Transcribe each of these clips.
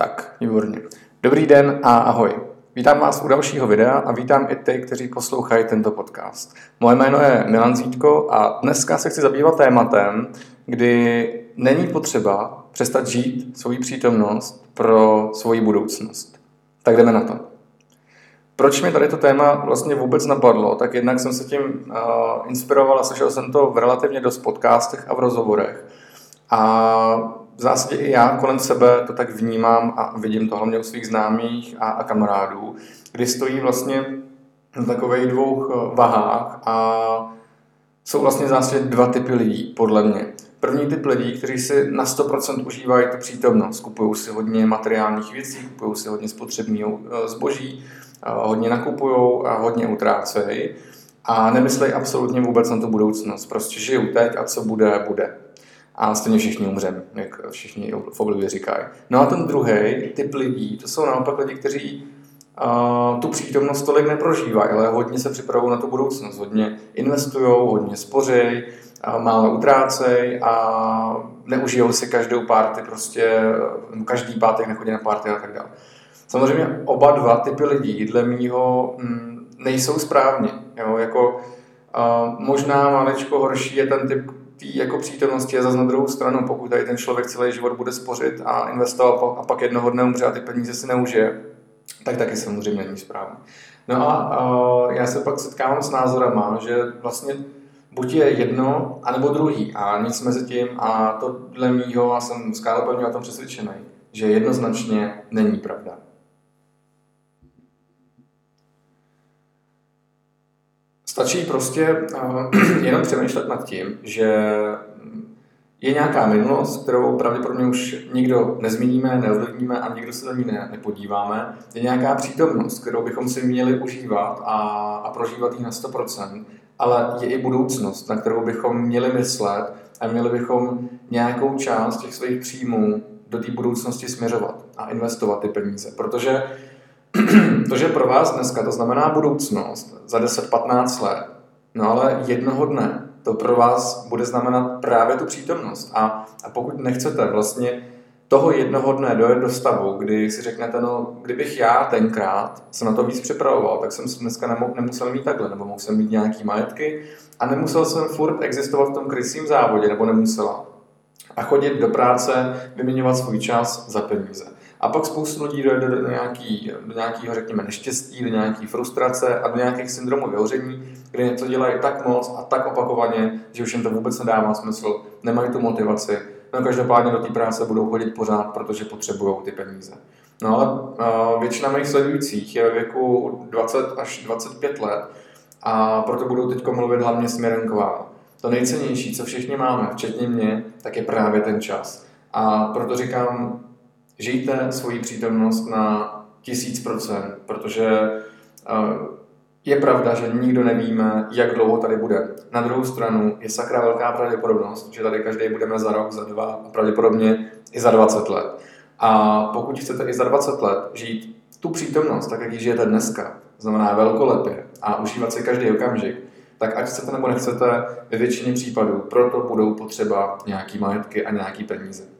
Tak, výborně. Dobrý den a ahoj. Vítám vás u dalšího videa a vítám i ty, kteří poslouchají tento podcast. Moje jméno je Milan Zítko a dneska se chci zabývat tématem, kdy není potřeba přestat žít svoji přítomnost pro svoji budoucnost. Tak jdeme na to. Proč mi tady to téma vlastně vůbec napadlo? Tak jednak jsem se tím uh, inspiroval a slyšel jsem to v relativně dost podcastech a v rozhovorech. A v zásadě i já kolem sebe to tak vnímám a vidím to hlavně u svých známých a, a kamarádů, kdy stojí vlastně na takových dvou eh, vahách a jsou vlastně v zásadě dva typy lidí, podle mě. První typ lidí, kteří si na 100% užívají tu přítomnost, kupují si hodně materiálních věcí, kupují si hodně spotřebního eh, zboží, eh, hodně nakupují a hodně utrácejí a nemyslejí absolutně vůbec na tu budoucnost. Prostě žijou teď a co bude, bude a stejně všichni umřeme, jak všichni v oblibě říkají. No a ten druhý typ lidí, to jsou naopak lidi, kteří uh, tu přítomnost tolik neprožívají, ale hodně se připravují na tu budoucnost, hodně investují, hodně spořejí, málo utrácejí a neužijou si každou párty, prostě každý pátek nechodí na párty a tak dále. Samozřejmě oba dva typy lidí dle mýho mm, nejsou správně. Jo? Jako, možná maličko horší je ten typ, té jako přítomnosti je zase na druhou stranu, pokud tady ten člověk celý život bude spořit a investovat a pak jednoho dne umře a ty peníze si neužije, tak taky samozřejmě není správně. No a uh, já se pak setkávám s názorama, že vlastně buď je jedno, anebo druhý a nic mezi tím a to dle mýho, a jsem skálopevně o tom přesvědčený, že jednoznačně není pravda. Stačí prostě uh, jenom přemýšlet nad tím, že je nějaká minulost, kterou pravděpodobně už nikdo nezmíníme, neovlivníme a nikdo se do ní ne, nepodíváme. Je nějaká přítomnost, kterou bychom si měli užívat a, a prožívat ji na 100%, ale je i budoucnost, na kterou bychom měli myslet a měli bychom nějakou část těch svých příjmů do té budoucnosti směřovat a investovat ty peníze. Protože to, že pro vás dneska to znamená budoucnost za 10-15 let, no ale jednoho dne to pro vás bude znamenat právě tu přítomnost. A, a pokud nechcete vlastně toho jednoho dne dojet do stavu, kdy si řeknete, no, kdybych já tenkrát se na to víc připravoval, tak jsem dneska nemusel mít takhle, nebo musel mít nějaký majetky a nemusel jsem furt existovat v tom krysím závodě, nebo nemusela. A chodit do práce, vyměňovat svůj čas za peníze. A pak spoustu lidí dojde do, nějaký, do nějakého, řekněme, neštěstí, do nějaké frustrace a do nějakých syndromů vyhoření, kde něco dělají tak moc a tak opakovaně, že už jim to vůbec nedává smysl, nemají tu motivaci. No každopádně do té práce budou chodit pořád, protože potřebují ty peníze. No ale uh, většina mých sledujících je ve věku 20 až 25 let a proto budou teď mluvit hlavně směrem k vám. To nejcennější, co všichni máme, včetně mě, tak je právě ten čas. A proto říkám, žijte svoji přítomnost na tisíc procent, protože uh, je pravda, že nikdo nevíme, jak dlouho tady bude. Na druhou stranu je sakra velká pravděpodobnost, že tady každý budeme za rok, za dva a pravděpodobně i za 20 let. A pokud chcete i za 20 let žít tu přítomnost, tak jak ji žijete dneska, znamená velkolepě a užívat si každý okamžik, tak ať chcete nebo nechcete, ve většině případů proto budou potřeba nějaký majetky a nějaký peníze.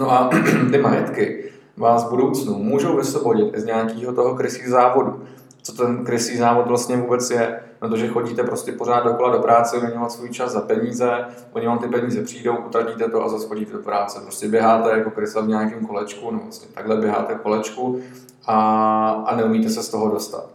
No a ty majetky vás v budoucnu můžou vysvobodit z nějakého toho krysí závodu. Co ten krysí závod vlastně vůbec je? No to, že chodíte prostě pořád dokola do práce, vyměňovat svůj čas za peníze, oni vám ty peníze přijdou, utratíte to a zase chodíte do práce. Prostě běháte jako krysa v nějakém kolečku, no vlastně takhle běháte kolečku a, a neumíte se z toho dostat.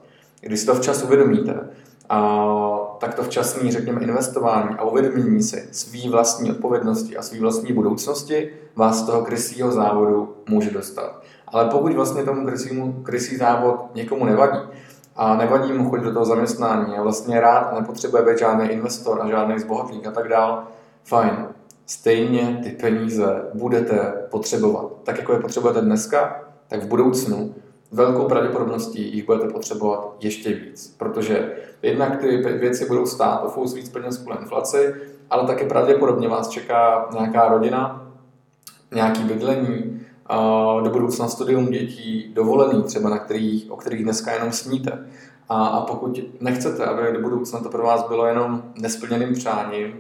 Když si to včas uvědomíte, a tak to včasné, řekněme, investování a uvědomění si svý vlastní odpovědnosti a svý vlastní budoucnosti vás z toho krysího závodu může dostat. Ale pokud vlastně tomu krysímu, krysí závod někomu nevadí a nevadí mu chodit do toho zaměstnání a vlastně rád a nepotřebuje být žádný investor a žádný zbohatlík a tak dál, fajn. Stejně ty peníze budete potřebovat. Tak jako je potřebujete dneska, tak v budoucnu velkou pravděpodobností jich budete potřebovat ještě víc, protože jednak ty věci budou stát o fous víc peněz kvůli inflaci, ale také pravděpodobně vás čeká nějaká rodina, nějaký bydlení, do budoucna studium dětí, dovolený třeba, na kterých, o kterých dneska jenom sníte. A, a pokud nechcete, aby do budoucna to pro vás bylo jenom nesplněným přáním,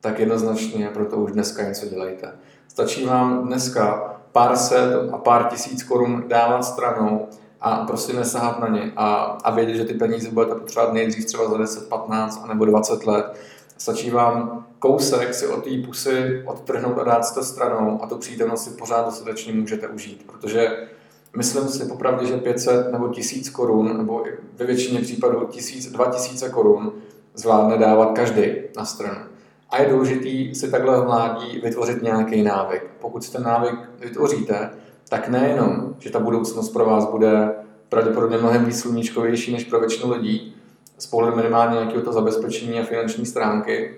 tak jednoznačně pro to už dneska něco dělejte. Stačí vám dneska pár set a pár tisíc korun dávat stranou a prostě nesahat na ně a, a vědět, že ty peníze budete potřebovat nejdřív třeba za 10, 15 nebo 20 let. Stačí vám kousek si od té pusy odtrhnout a dát to stranou a tu přítomnost si pořád dostatečně můžete užít, protože myslím si popravdě, že 500 nebo 1000 korun, nebo ve většině případů 1000, 2000 korun zvládne dávat každý na stranu. A je důležitý si takhle v mládí vytvořit nějaký návyk. Pokud si ten návyk vytvoříte, tak nejenom, že ta budoucnost pro vás bude pravděpodobně mnohem víc než pro většinu lidí, z pohledu minimálně nějakého to zabezpečení a finanční stránky,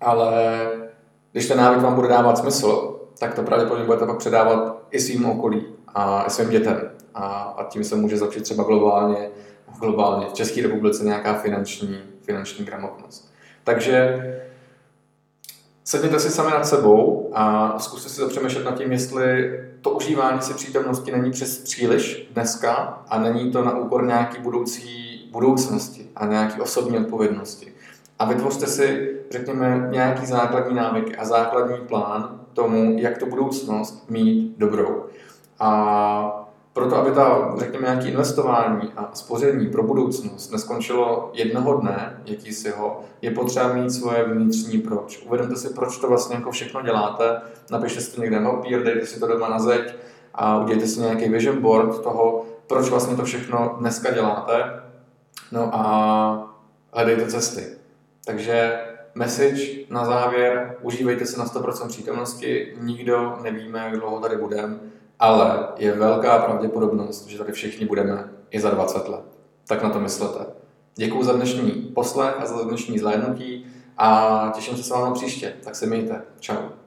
ale když ten návyk vám bude dávat smysl, tak to pravděpodobně budete pak předávat i svým okolí a i svým dětem. A, a tím se může zlepšit třeba globálně, globálně v České republice nějaká finanční, finanční gramotnost. Takže sedněte si sami nad sebou a zkuste si zapřemýšlet nad tím, jestli to užívání si přítomnosti není přes příliš dneska a není to na úkor nějaký budoucí budoucnosti a nějaký osobní odpovědnosti. A vytvořte si, řekněme, nějaký základní návyky a základní plán tomu, jak tu budoucnost mít dobrou. A proto, aby ta, řekněme, nějaké investování a spoření pro budoucnost neskončilo jednoho dne, jaký si ho, je potřeba mít svoje vnitřní proč. Uvědomte si, proč to vlastně jako všechno děláte, napište si to někde na papír, dejte si to doma na zeď a udělejte si nějaký vision board toho, proč vlastně to všechno dneska děláte. No a hledejte cesty. Takže message na závěr, užívejte se na 100% přítomnosti, nikdo nevíme, jak dlouho tady budeme, ale je velká pravděpodobnost, že tady všichni budeme i za 20 let. Tak na to myslete. Děkuji za dnešní poslech a za dnešní zhlédnutí a těším se s vámi příště. Tak se mějte. Čau.